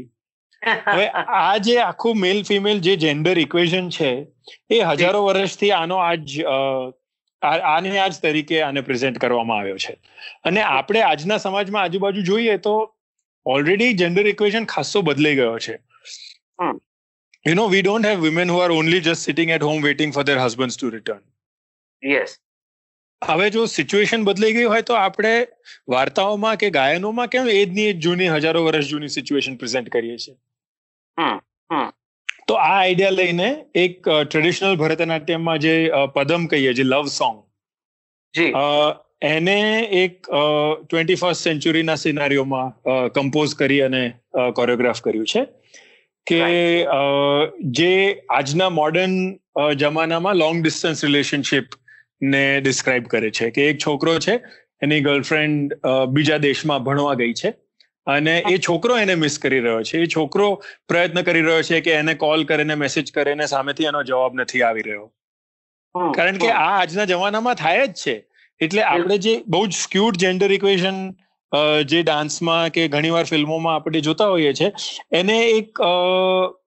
હવે આ જે આખું મેલ ફિમેલ જે જેન્ડર ઇક્વેશન છે એ હજારો વર્ષથી આનો આજ આને આજ તરીકે આને પ્રેઝન્ટ કરવામાં આવ્યો છે. અને આપણે આજના સમાજમાં આજુબાજુ જોઈએ તો ઓલરેડી જેન્ડર ઇક્વેશન ખાસો બદલાઈ ગયો છે. You know we don't have women who are only just sitting at home waiting for their husband to return yes હવે જો સિચ્યુએશન બદલાઈ ગઈ હોય તો આપણે વાર્તાઓમાં કે ગાયનોમાં કેમ એ એજ જૂની હજારો વર્ષ જૂની સિચ્યુએશન પ્રેઝન્ટ કરીએ છીએ? તો આ આઈડિયા લઈને એક ટ્રેડિશનલ ભરતનાટ્યમમાં જે પદમ કહીએ જે લવ સોંગ એને એક ટ્વેન્ટી ફર્સ્ટ સેન્ચુરીના સિનારીઓમાં કમ્પોઝ કરી અને કોરિયોગ્રાફ કર્યું છે કે જે આજના મોડર્ન જમાનામાં લોંગ ડિસ્ટન્સ રિલેશનશિપ ને ડિસ્ક્રાઇબ કરે છે કે એક છોકરો છે એની ગર્લફ્રેન્ડ બીજા દેશમાં ભણવા ગઈ છે અને એ છોકરો એને મિસ કરી રહ્યો છે. એ છોકરો પ્રયત્ન કરી રહ્યો છે કે એને કોલ કરીને મેસેજ કરીને સામેથી એનો જવાબ નથી આવી રહ્યો. કારણ કે આ આજના જમાનામાં થાય જ છે. એટલે આપણે જે બહુ જ સ્ક્યુડ જેન્ડર ઇક્વેશન જે ડાન્સમાં કે ઘણીવાર ફિલ્મોમાં આપણે જોતા હોઈએ છીએ એને એક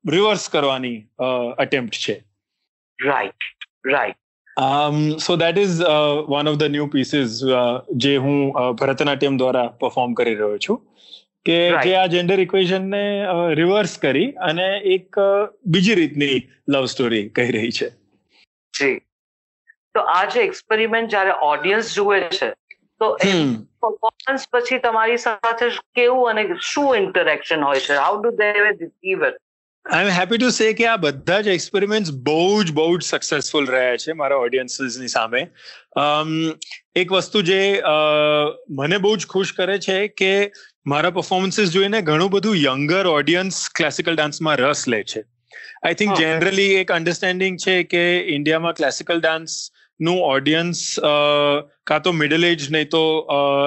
રિવર્સ કરવાની અટેમ્પ્ટ છે. Right right so that is one of the new pieces જે હું ભરતનાટ્યમ દ્વારા પરફોર્મ કરી રહ્યો છું. કે જે આ જેન્ડર ઇક્વેશનને રિવર્સ કરી અને એક બીજી રીતની લવ સ્ટોરી કહી રહી છે. જી. તો આ જે એક્સપેરિમેન્ટ જ્યારે ઓડિયન્સ જુએ છે તો પરફોર્મન્સ પછી તમારી સાથે કેવું અને શું ઇન્ટરેક્શન હોય છે? How do they it I am happy to say કે આ બધા જ એક્સપેરિમેન્ટ્સ બહુ જ બહુ જ સક્સેસફુલ રહ્યા છે મારા ઓડિયન્સીસની સામે. એક વસ્તુ જે મને બહુ જ ખુશ કરે છે કે મારા પરફોર્મન્સીસ જોઈને ઘણું બધું યંગર ઓડિયન્સ ક્લાસિકલ ડાન્સમાં રસ લે છે. આઈ થિંક જનરલી એક અન્ડરસ્ટેન્ડિંગ છે કે ઇન્ડિયામાં ક્લાસિકલ ડાન્સ નું ઓડિયન્સ કાં તો મિડલ એજ નહીં તો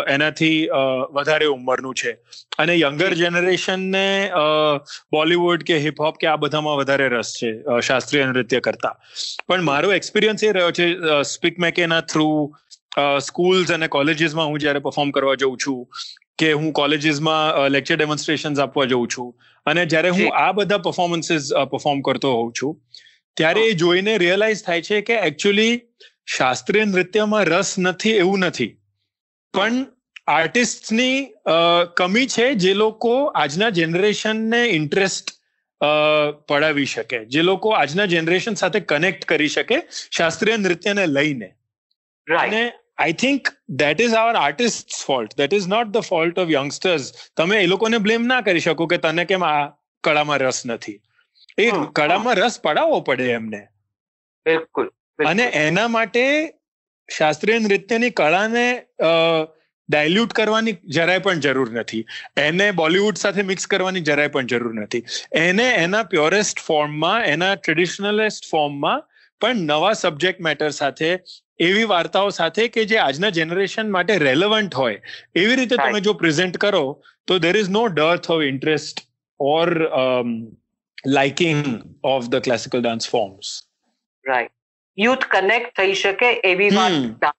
એનાથી વધારે ઉંમરનું છે. અને યંગર જનરેશનને બોલિવૂડ કે હિપહોપ કે આ બધામાં વધારે રસ છે શાસ્ત્રીય નૃત્ય કરતા. પણ મારો એક્સપિરિયન્સ એ રહ્યો છે સ્પીક મેકેના થ્રુ સ્કૂલ્સ અને કોલેજીસમાં હું જ્યારે પરફોર્મ કરવા જઉં છું કે હું કોલેજીસમાં લેક્ચર ડેમોન્સ્ટ્રેશન આપવા જઉં છું અને જ્યારે હું આ બધા પરફોર્મન્સીસ પરફોર્મ કરતો હોઉં છું ત્યારે એ જોઈને રિયલાઇઝ થાય છે કે એકચ્યુઅલી શાસ્ત્રીય નૃત્યમાં રસ નથી એવું નથી. પણ આર્ટિસ્ટની કમી છે જે લોકો આજના જનરેશનને ઇન્ટરેસ્ટ પડાવી શકે જે લોકો આજના જનરેશન સાથે કનેક્ટ કરી શકે શાસ્ત્રીય નૃત્યને લઈને. અને I think that is our artist fault that is not the fault of youngsters તમે એ લોકોને બ્લેમ ના કરી શકો કે તને કેમ આ કળામાં રસ નથી. એ કળામાં રસ પડાવવો પડે એમને. બિલકુલ. અને એના માટે શાસ્ત્રીય નૃત્યની કળાને ડાયલ્યુટ કરવાની જરાય પણ જરૂર નથી. એને બોલિવૂડ સાથે મિક્સ કરવાની જરાય પણ જરૂર નથી. એને એના પ્યોરેસ્ટ ફોર્મમાં એના ટ્રેડિશનલિસ્ટ ફોર્મમાં પણ નવા સબ્જેક્ટ મેટર સાથે એવી વાર્તાઓ સાથે કે જે આજના જનરેશન માટે રેલેવન્ટ હોય એવી રીતે તમે જો પ્રેઝન્ટ કરો તો there is no dearth of interest or liking of the classical dance forms right youth connect થઈ શકે એવી વાત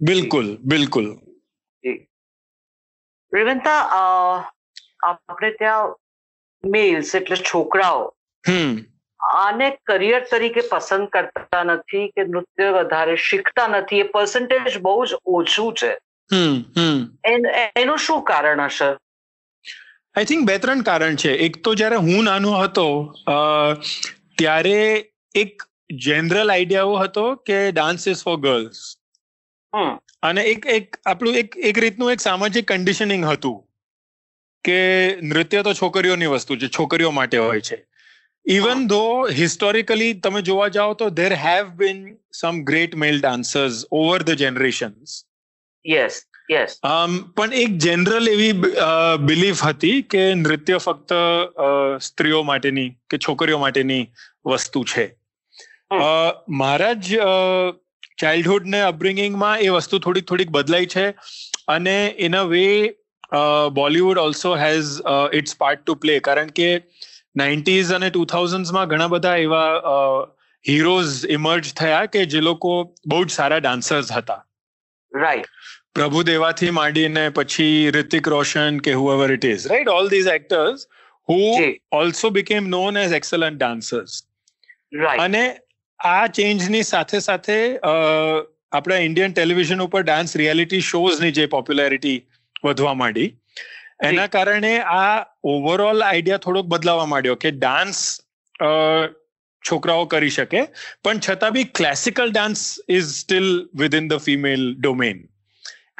બિલકુલ બિલકુલ. રેવંતા આપણે ત્યાં મેલ્સ એટલે છોકરાઓ આને કરિયર તરીકે પસંદ કરતા નથી કે નૃત્ય વધારે શીખતા નથી એ પર્સન્ટેજ બહુ જ ઓછું છે. એનું શું કારણ હશે? આઈ થિંક બે ત્રણ કારણ છે. એક તો જ્યારે હું નાનો હતો ત્યારે એક જનરલ આઈડિયાઓ હતો કે ડાન્સ ઇઝ ફોર ગર્લ્સ અને એક એક આપણું એક એક રીતનું એક સામાજિક કન્ડિશનિંગ હતું કે નૃત્ય તો છોકરીઓની વસ્તુ છે છોકરીઓ માટે હોય છે. ઇવન ધો હિસ્ટોરિકલી તમે જોવા જાઓ તો there have been some great male dancers over the generations yes yes પણ એક જનરલ એવી બિલીફ હતી કે નૃત્ય ફક્ત સ્ત્રીઓ માટેની કે છોકરીઓ માટેની વસ્તુ છે. મારા જ ચાઇલ્ડહુડ ને અપબ્રિંગિંગમાં એ વસ્તુ થોડીક થોડીક બદલાઈ છે અને in a way Bollywood also has its part to play કારણ કે નાઇન્ટીઝ અને ટુ થાઉઝન્ડમાં ઘણા બધા એવા હીરોઝ ઇમર્જ થયા કે જે લોકો બહુ જ સારા ડાન્સર્સ હતા. રાઈટ પ્રભુ દેવાથી માંડીને પછી રિતિક રોશન કે whoever it is right all these actors who also became known as excellent dancers અને આ ચેન્જની સાથે સાથે આપણા ઇન્ડિયન ટેલિવિઝન ઉપર ડાન્સ રિયાલિટી શોઝની જે પોપ્યુલારિટી વધવા માંડી એના કારણે આ ઓવરઓલ આઈડિયા થોડોક બદલાવા માંડ્યો કે ડાન્સ છોકરાઓ કરી શકે પણ છતાં be classical dance is still within the female domain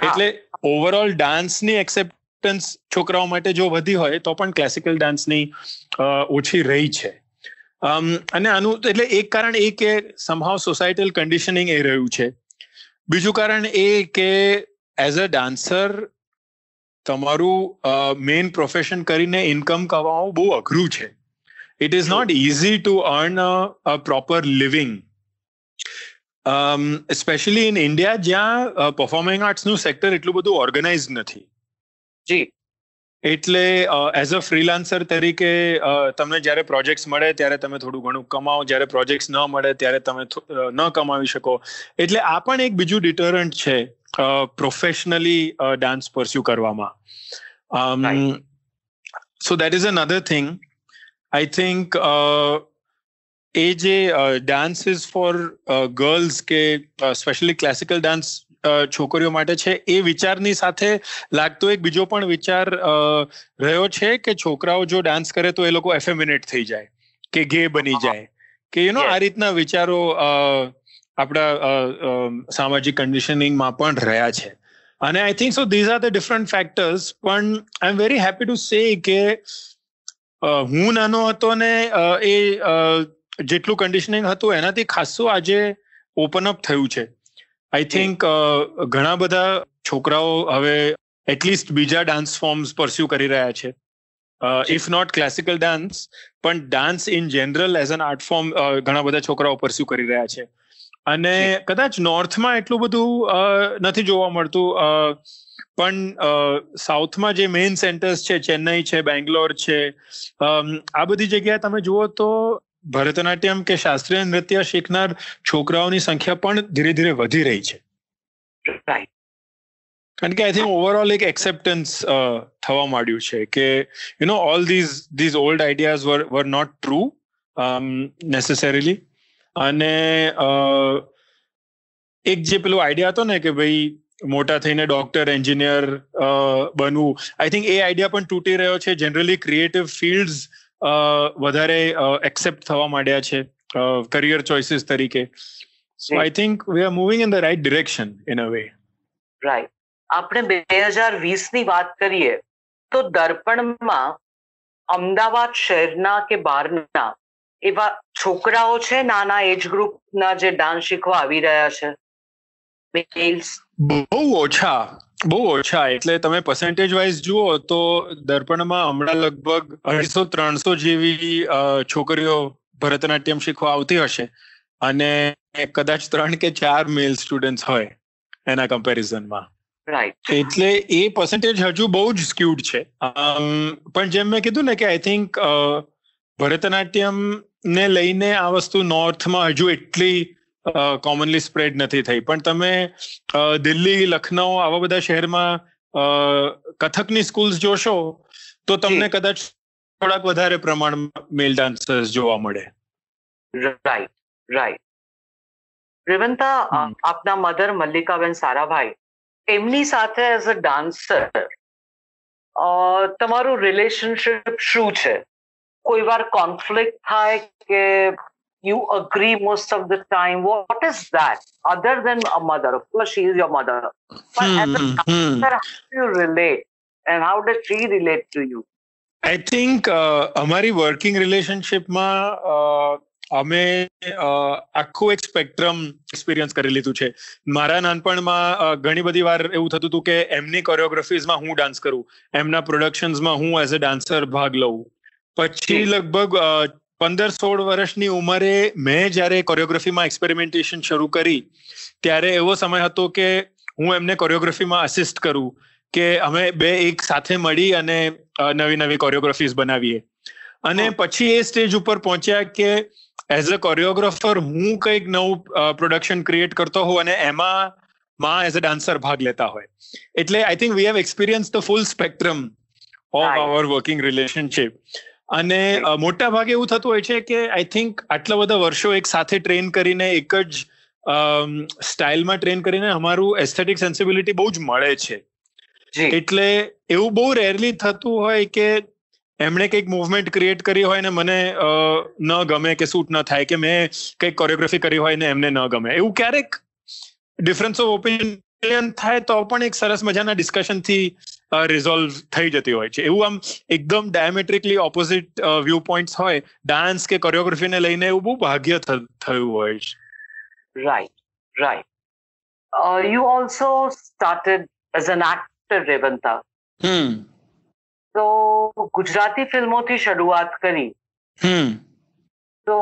એટલે ઓવરઓલ ડાન્સની એક્સેપ્ટન્સ છોકરાઓ માટે જો વધી હોય તો પણ ક્લાસિકલ ડાન્સની ઓછી રહી છે. અને આનું એટલે એક કારણ એ કે સમહાવ સોસાયટલ કન્ડિશનિંગ એ રહ્યું છે. બીજું કારણ એ કે એઝ અ ડાન્સર તમારું મેઇન પ્રોફેશન કરીને ઇન્કમ કમાવું બહુ અઘરું છે. It is not easy to earn a proper living specially in India જ્યાં પરફોર્મિંગ આર્ટ્સનું સેક્ટર એટલું બધું ઓર્ગેનાઇઝ નથી. જી. એટલે એઝ અ ફ્રીલાન્સર તરીકે તમને જ્યારે પ્રોજેક્ટ્સ મળે ત્યારે તમે થોડું ઘણું કમાવો. જ્યારે પ્રોજેક્ટ્સ ન મળે ત્યારે તમે ન કમાવી શકો. એટલે આ પણ એક બીજું ડિટરન્ટ છે પ્રોફેશનલી ડાન્સ પરસ્યુ કરવામાં. So that is another thing I think એ જે ડાન્સ ઇઝ ફોર ગર્લ્સ કે સ્પેશિયલી ક્લાસિકલ ડાન્સ છોકરીઓ માટે છે એ વિચારની સાથે લાગતો એક બીજો પણ વિચાર રહ્યો છે કે છોકરાઓ જો ડાન્સ કરે તો એ લોકો એફેમિનેટ થઈ જાય કે ગે બની જાય કે યુ નો આ રીતના વિચારો આપણા સામાજિક કન્ડિશનિંગમાં પણ રહ્યા છે. અને I think so these are the different factors પણ I am very happy to say કે હું નાનો હતો ને એ જેટલું કન્ડિશનિંગ હતું એનાથી ખાસું આજે ઓપન અપ થયું છે. આઈ થિંક ઘણા બધા છોકરાઓ હવે એટલીસ્ટ બીજા ડાન્સ ફોર્મ્સ પરસ્યુ કરી રહ્યા છે. ઇફ નોટ ક્લાસિકલ ડાન્સ પણ dance in general as an art form ઘણા બધા છોકરાઓ પરસ્યુ કરી રહ્યા છે. અને કદાચ નોર્થમાં એટલું બધું નથી જોવા મળતું પણ સાઉથમાં જે મેઇન સેન્ટર્સ છે ચેન્નઈ છે બેંગ્લોર છે આ બધી જગ્યાએ તમે જુઓ તો ભરતનાટ્યમ કે શાસ્ત્રીય નૃત્ય શીખનાર છોકરાઓની સંખ્યા પણ ધીરે ધીરે વધી રહી છે. કારણ કે આઈ થિંક ઓવરઓલ એક એક્સેપ્ટન્સ થવા માંડ્યું છે કે you know all these these old ideas were were not true necessarily અને એક જે પેલો આઈડિયા હતો ને કે ભાઈ મોટા થઈને ડોક્ટર એન્જિનિયર બનવું આઈ થિંક એ આઈડિયા પણ તૂટી રહ્યો છે. જનરલી ક્રિએટિવ ફિલ્ડ્સ વધારે એક્સેપ્ટ થવા માંડ્યા છે કરિયર ચોઇસીસ તરીકે. So I think we are moving in the right direction in a way right આપણે બે હજાર વીસની વાત કરીએ તો દર્પણમાં અમદાવાદ શહેરના કે બહારના એવા છોકરાઓ છે નાના એજ ગ્રુપના જે ડાન્સ શીખવા આવી રહ્યા છે? બહુ ઓછા બહુ ઓછા. એટલે તમે પર્સન્ટેજ વાઇઝ જુઓ તો દર્પણમાં હમણાં લગભગ અઢીસો ત્રણસો જેવી છોકરીઓ ભરતનાટ્યમ શીખવા આવતી હશે. અને કદાચ ત્રણ કે ચાર મેલ સ્ટુડન્ટ હોય એના કમ્પેરિઝનમાં એટલે એ પર્સન્ટેજ હજુ બહુ જ સ્ક્યુડ છે. પણ જેમ મેં કીધું ને કે આઈ થિંક ભરતનાટ્યમ ને લઈને આ વસ્તુ નોર્થમાં હજુ એટલી કોમનલી સ્પ્રેડ નથી થઈ. પણ તમે દિલ્હી લખનઉ આવા બધા શહેરમાં કથકની સ્કૂલ્સ જોશો તો તમને કદાચ થોડાક વધારે પ્રમાણમાં મેલ ડાન્સર્સ જોવા મળે. રાઈટ રાઈટ રેવંતા આપના મધર મલ્લિકાબેન સારાભાઈ એમની સાથે એઝ અ ડાન્સર તમારું રિલેશનશિપ શું છે? કોઈ વાર કોન્ફ્લિક્ટ થાય કે you agree most of the time. What is that other than a mother? Of course, she is your mother. But hmm, as a hmm. how do you relate? And how does she relate to you? I think uh, અમારી working રિલેશનશિપમાં અમે આખું એક spectrum experience કરી લીધું છે મારા નાનપણમાં ઘણી બધી વાર એવું થતું હતું કે એમની કોરિયોગ્રાફીઝમાં હું ડાન્સ કરું એમના પ્રોડક્શન્સમાં હું એઝ અ ડાન્સર ભાગ લઉં પછી લગભગ પંદર સોળ વર્ષની ઉંમરે મેં જ્યારે કોરિયોગ્રાફીમાં એક્સપેરિમેન્ટેશન શરૂ કરી ત્યારે એવો સમય હતો કે હું એમને કોરિયોગ્રાફીમાં અસિસ્ટ કરું કે અમે બે એક સાથે મળી અને નવી નવી કોરિયોગ્રાફીઝ બનાવીએ. અને પછી એ સ્ટેજ ઉપર પહોંચ્યા કે એઝ અ કોરિયોગ્રાફર હું કંઈક નવું પ્રોડક્શન ક્રિએટ કરતો હોઉં અને એમાં માં એઝ અ ડાન્સર ભાગ લેતા હોય. એટલે I think we have experience the full spectrum of our working relationship અને મોટા ભાગે એવું થતું હોય છે કે આઈ થિંક આટલા બધા વર્ષો એક સાથે ટ્રેન કરીને એક જ સ્ટાઇલમાં ટ્રેન કરીને અમારું એસ્થેટિક સેન્સિબિલિટી બહુ જ મળે છે. એટલે એવું બહુ રેરલી થતું હોય કે એમણે કંઈક મુવમેન્ટ ક્રિએટ કરી હોય ને મને ન ગમે કે સૂટ ન થાય કે મેં કંઈક કોરિયોગ્રાફી કરી હોય ને એમને ન ગમે. એવું ક્યારેક ડિફરન્સ ઓફ ઓપિનિયન થાય તો પણ એક સરસ મજાના ડિસ્કશનથી રિઝોલ્વ થઈ જતી હોય છે. એવું આમ એકદમ ડાયામેટ્રિકલી ઓપોઝિટ વ્યૂ પોઈન્ટ્સ હોય ડાન્સ કે કોરિયોગ્રાફીને લઈને એવું બહુ ભાગ્ય થયું હોય છે. Right right you also started as an actor Revanta hmm. તો ગુજરાતી ફિલ્મોથી શરૂઆત કરી. તો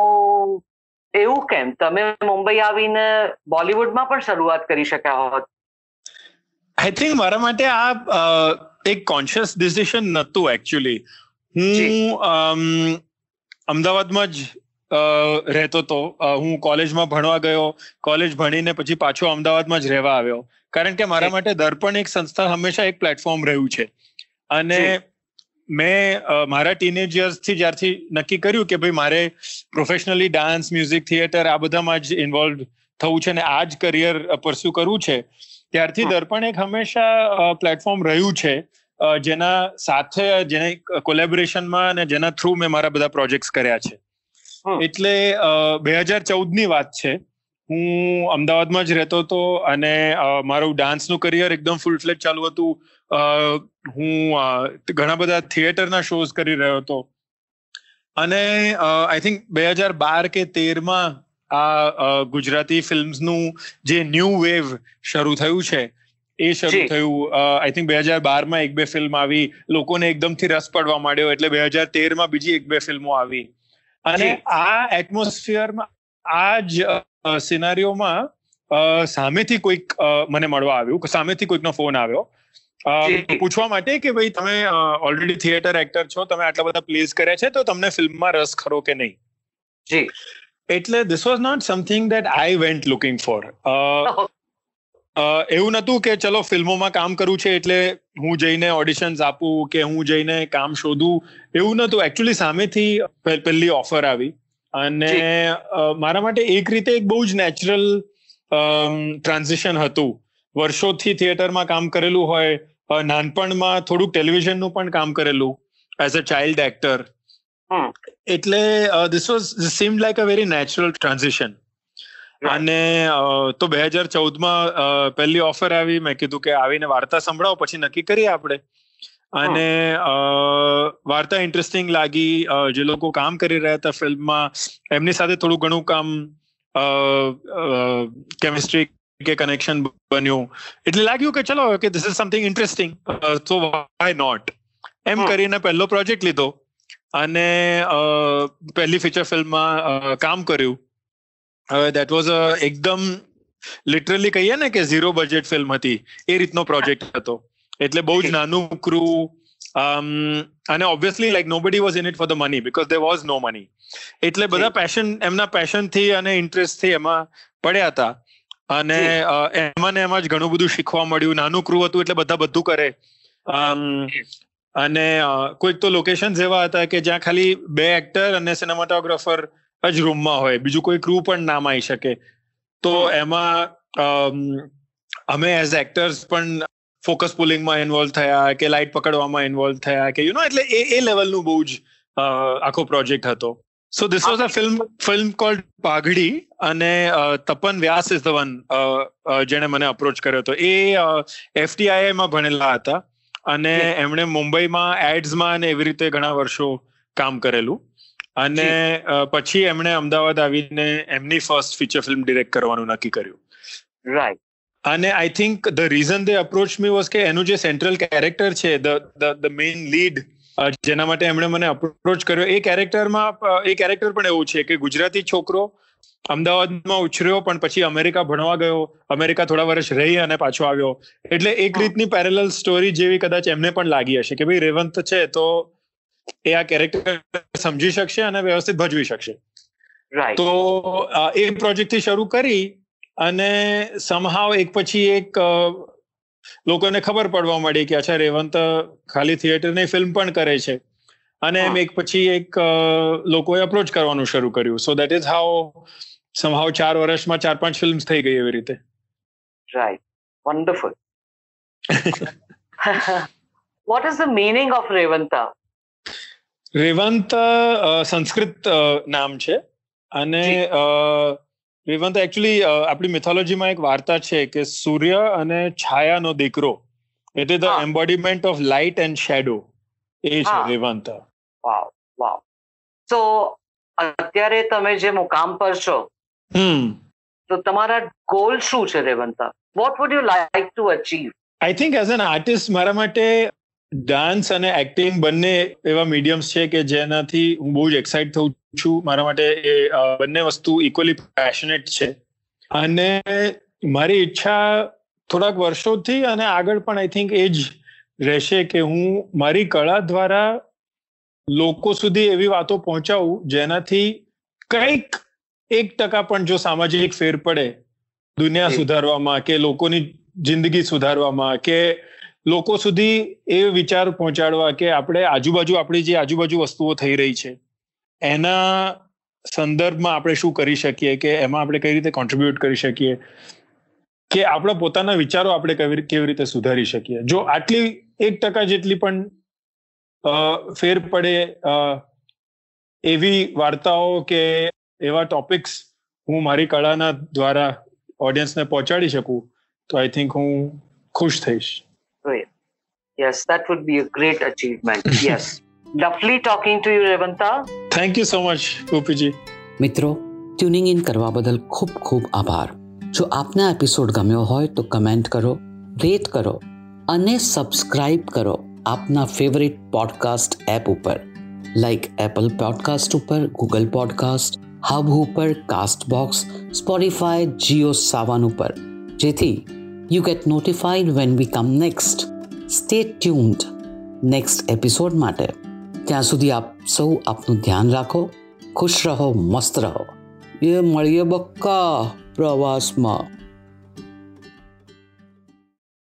એવું કેમ? તમે મુંબઈ આવીને બોલિવૂડમાં પણ શરૂઆત કરી શક્યા હોત? આઈ થિંક મારા માટે આ એક કોન્શિયસ ડિસિઝન નહોતું એકચ્યુઅલી હું અમદાવાદમાં જ રહેતો હતો હું કોલેજમાં ભણવા ગયો. કોલેજ ભણીને પછી પાછો અમદાવાદમાં જ રહેવા આવ્યો. કારણ કે મારા માટે દર્પણ એક સંસ્થા હંમેશા એક પ્લેટફોર્મ રહ્યું છે. અને મેં મારા ટીનેજ યર્સથી જ્યારથી નક્કી કર્યું કે ભાઈ મારે પ્રોફેશનલી ડાન્સ મ્યુઝિક થિયેટર આ બધામાં જ ઇન્વોલ્વ થવું છે અને આ જ કરિયર પરસ્યુ કરવું છે. ત્યારથી દર્પણ એક હંમેશા પ્લેટફોર્મ રહ્યું છે. જેના સાથે જેને કોલેબોરેશનમાં અને જેના થ્રુ મેં મારા બધા પ્રોજેક્ટ્સ કર્યા છે. એટલે બે હજાર ચૌદની વાત છે. હું અમદાવાદમાં જ રહેતો હતો અને મારું ડાન્સનું કરિયર એકદમ ફૂલ ફ્લેટ ચાલુ હતું. હું ઘણા બધા થિયેટરના શોઝ કરી રહ્યો હતો. અને આઈ થિંક બે હજાર બાર કે તેરમાં આ ગુજરાતી ફિલ્મ્સનું જે ન્યૂ વેવ શરૂ થયું છે એ શરૂ થયું આઈ થિંક બે હજાર બારમાં એક બે ફિલ્મ આવી લોકોને એકદમથી રસ પડવા માંડ્યો એટલે બે હજાર તેરમાં બીજી એક બે ફિલ્મો આવી. અને આ એટમોસ્ફિયરમાં આ જ સિનારીઓમાં સામેથી કોઈક મને મળવા આવ્યું સામેથી કોઈકનો ફોન આવ્યો. પૂછવા માટે કે ભાઈ તમે ઓલરેડી થિયેટર એક્ટર છો તમે આટલા બધા પ્લેસ કર્યા છે તો તમને ફિલ્મમાં રસ ખરો કે નહીં? જી. એટલે this was not something that I went looking for એવું નતું કે ચલો ફિલ્મોમાં કામ કરવું છે એટલે હું જઈને ઓડિશન્સ આપું કે હું જઈને કામ શોધું. એવું નતું એકચ્યુઅલી સામેથી પહેલી ઓફર આવી. અને મારા માટે એક રીતે એક બહુ જ નેચરલ ટ્રાન્ઝિશન હતું. વર્ષોથી થિયેટરમાં કામ કરેલું હોય નાનપણમાં થોડુંક ટેલિવિઝનનું પણ કામ કરેલું એઝ અ ચાઇલ્ડ એક્ટર એટલે this was seem like a very natural transition અને તો બે હજાર ચૌદમાં પહેલી ઓફર આવી. મેં કીધું કે આવીને વાર્તા સંભળાવો પછી નક્કી કરીએ આપણે. અને વાર્તા ઇન્ટરેસ્ટિંગ લાગી. જે લોકો કામ કરી રહ્યા હતા ફિલ્મમાં એમની સાથે થોડું ઘણું કામ કેમિસ્ટ્રી કે કનેક્શન બન્યું. એટલે લાગ્યું કે ચલો કે ધીસ ઇઝ સમથિંગ ઇન્ટરેસ્ટિંગ તો વાય નોટ એમ કરીને પહેલો પ્રોજેક્ટ લીધો. અને પહેલી ફીચર ફિલ્મમાં કામ કર્યું. દેટ વોઝ અ એકદમ લિટરલી કહીએ ને કે ઝીરો બજેટ ફિલ્મ હતી. એ રીતનો પ્રોજેક્ટ હતો. એટલે બહુ જ નાનું ક્રૂ અને obviously like nobody was in it for the money because they was no money એટલે બધા પેશન એમના પેશનથી અને ઇન્ટરેસ્ટથી એમાં પડ્યા હતા. અને એમાં ને એમાં જ ઘણું બધું શીખવા મળ્યું. નાનું ક્રૂ હતું એટલે બધા બધું કરે. અને કોઈક તો લોકેશન એવા હતા કે જ્યાં ખાલી બે એક્ટર અને સિનેમાટોગ્રાફર જ રૂમમાં હોય. બીજું કોઈ ક્રૂ પણ નામ આવી શકે. તો એમાં અમે એઝ એક્ટર્સ પણ ફોકસ પુલિંગમાં ઇન્વોલ્વ થયા કે લાઇટ પકડવામાં ઇન્વોલ્વ થયા કે યુ નો એટલે એ એ લેવલનું બહુ જ આખો પ્રોજેક્ટ હતો. So this was a film film called Paghadi અને Tapan Vyas is the one જેણે મને અપ્રોચ કર્યો હતો. એ એફટીઆઈમાં ભણેલા હતા. અને એમણે મુંબઈમાં એડ્સમાં અને એવી રીતે ઘણા વર્ષો કામ કરેલું. અને પછી એમણે અમદાવાદ આવીને એમની ફર્સ્ટ ફીચર ફિલ્મ ડિરેક્ટ કરવાનું નક્કી કર્યું. રાઈટ અને I think the reason they approach me was કે એનું જે સેન્ટ્રલ કેરેક્ટર છે ધ ધ મેઇન લીડ જેના માટે એમણે મને અપ્રોચ કર્યો એ કેરેક્ટરમાં એ કેરેક્ટર પણ એવું છે કે ગુજરાતી છોકરો અમદાવાદમાં ઉછર્યો પણ પછી અમેરિકા ભણવા ગયો. અમેરિકા થોડા વર્ષ રહી અને પાછો આવ્યો. એટલે એક રીતની પેરેલલ સ્ટોરી જેવી કદાચ એમને પણ લાગી હશે કે ભાઈ રેવંત છે તો એ આ કેરેક્ટર સમજી શકશે અને વ્યવસ્થિત ભજવી શકશે. તો એ પ્રોજેક્ટથી શરૂ કરી અને સમહાવ એક પછી એક લોકોને ખબર પડવા મળી કે અચ્છા રેવંત ખાલી થિયેટરની ફિલ્મ પણ કરે છે. અને એમ એક પછી એક લોકોએ અપ્રોચ કરવાનું શરૂ કર્યું. So that is how somehow ચાર વર્ષમાં ચાર પાંચ ફિલ્મ થઈ ગઈ એવી રીતે. Right wonderful what is the meaning of Revanta Revant Sanskrit નામ છે. અને રેવંત એકચ્યુઅલી આપણી મિથોલોજીમાં એક વાર્તા છે કે સૂર્ય અને છાયાનો દીકરો એટલે the embodiment of light and shadow એ છે રેવંત વાવ વાવ. તો અત્યારે તમે જે મુકામ પર છો તો તમારા ગોલ શું છે Revanta? What would you like to achieve I think as an artist મારા માટે ડાન્સ અને એક્ટિંગ બંને એવા મીડિયમ્સ છે કે જેનાથી હું બહુ જ એક્સાઇટ થઉં છું. મારા માટે એ બંને વસ્તુ ઇક્વલી પેશનેટ છે. અને મારી ઈચ્છા થોડાક વર્ષોથી અને આગળ પણ આઈ થિંક એ જ રહેશે કે હું મારી કળા દ્વારા લોકો સુધી એવી વાતો પહોંચાવું જેનાથી કંઈક એક ટકા પણ જો સામાજિક ફેર પડે દુનિયા સુધારવામાં કે લોકોની જિંદગી સુધારવામાં કે લોકો સુધી એ વિચાર પહોંચાડવા કે આપણે આજુબાજુ આપણી જે આજુબાજુ વસ્તુઓ થઈ રહી છે એના સંદર્ભમાં આપણે શું કરી શકીએ કે એમાં આપણે કઈ રીતે કોન્ટ્રીબ્યુટ કરી શકીએ કે આપણા પોતાના વિચારો આપણે કેવી રીતે સુધારી શકીએ. જો આટલી એક ટકા જેટલી પણ ફેર પડે એવી વાર્તાઓ કે એવા ટોપિક્સ હું મારી કળાના દ્વારા ઓડિયન્સને પહોંચાડી શકું તો આઈ થિંક હું ખુશ થઈશ. Yes Yes, would be a great achievement yes lovely talking to you Revanta thank you so much Gopiji મિત્રો ટ્યુનિંગ ઇન કરવા બદલ ખૂબ ખૂબ આભાર. જો આપને એપિસોડ ગમ્યો હોય તો કમેન્ટ કરો રેટ કરો અને સબસ્ક્રાઇબ કરો. આપના ફેવરિટ પોડકાસ્ટ એપ ઉપર લાઈક એપલ પોડકાસ્ટ ઉપર ગૂગલ પોડકાસ્ટ હબ ઉપર cast box Spotify Jio Saavn ઉપર. જેથી you get notified when we come next stay tuned next episode માટે. ત્યાં સુધી આપ સૌ આપનું ધ્યાન રાખો, ખુશ રહો, મસ્ત રહો. એ મળીએ બક્કા પ્રવાસમાં.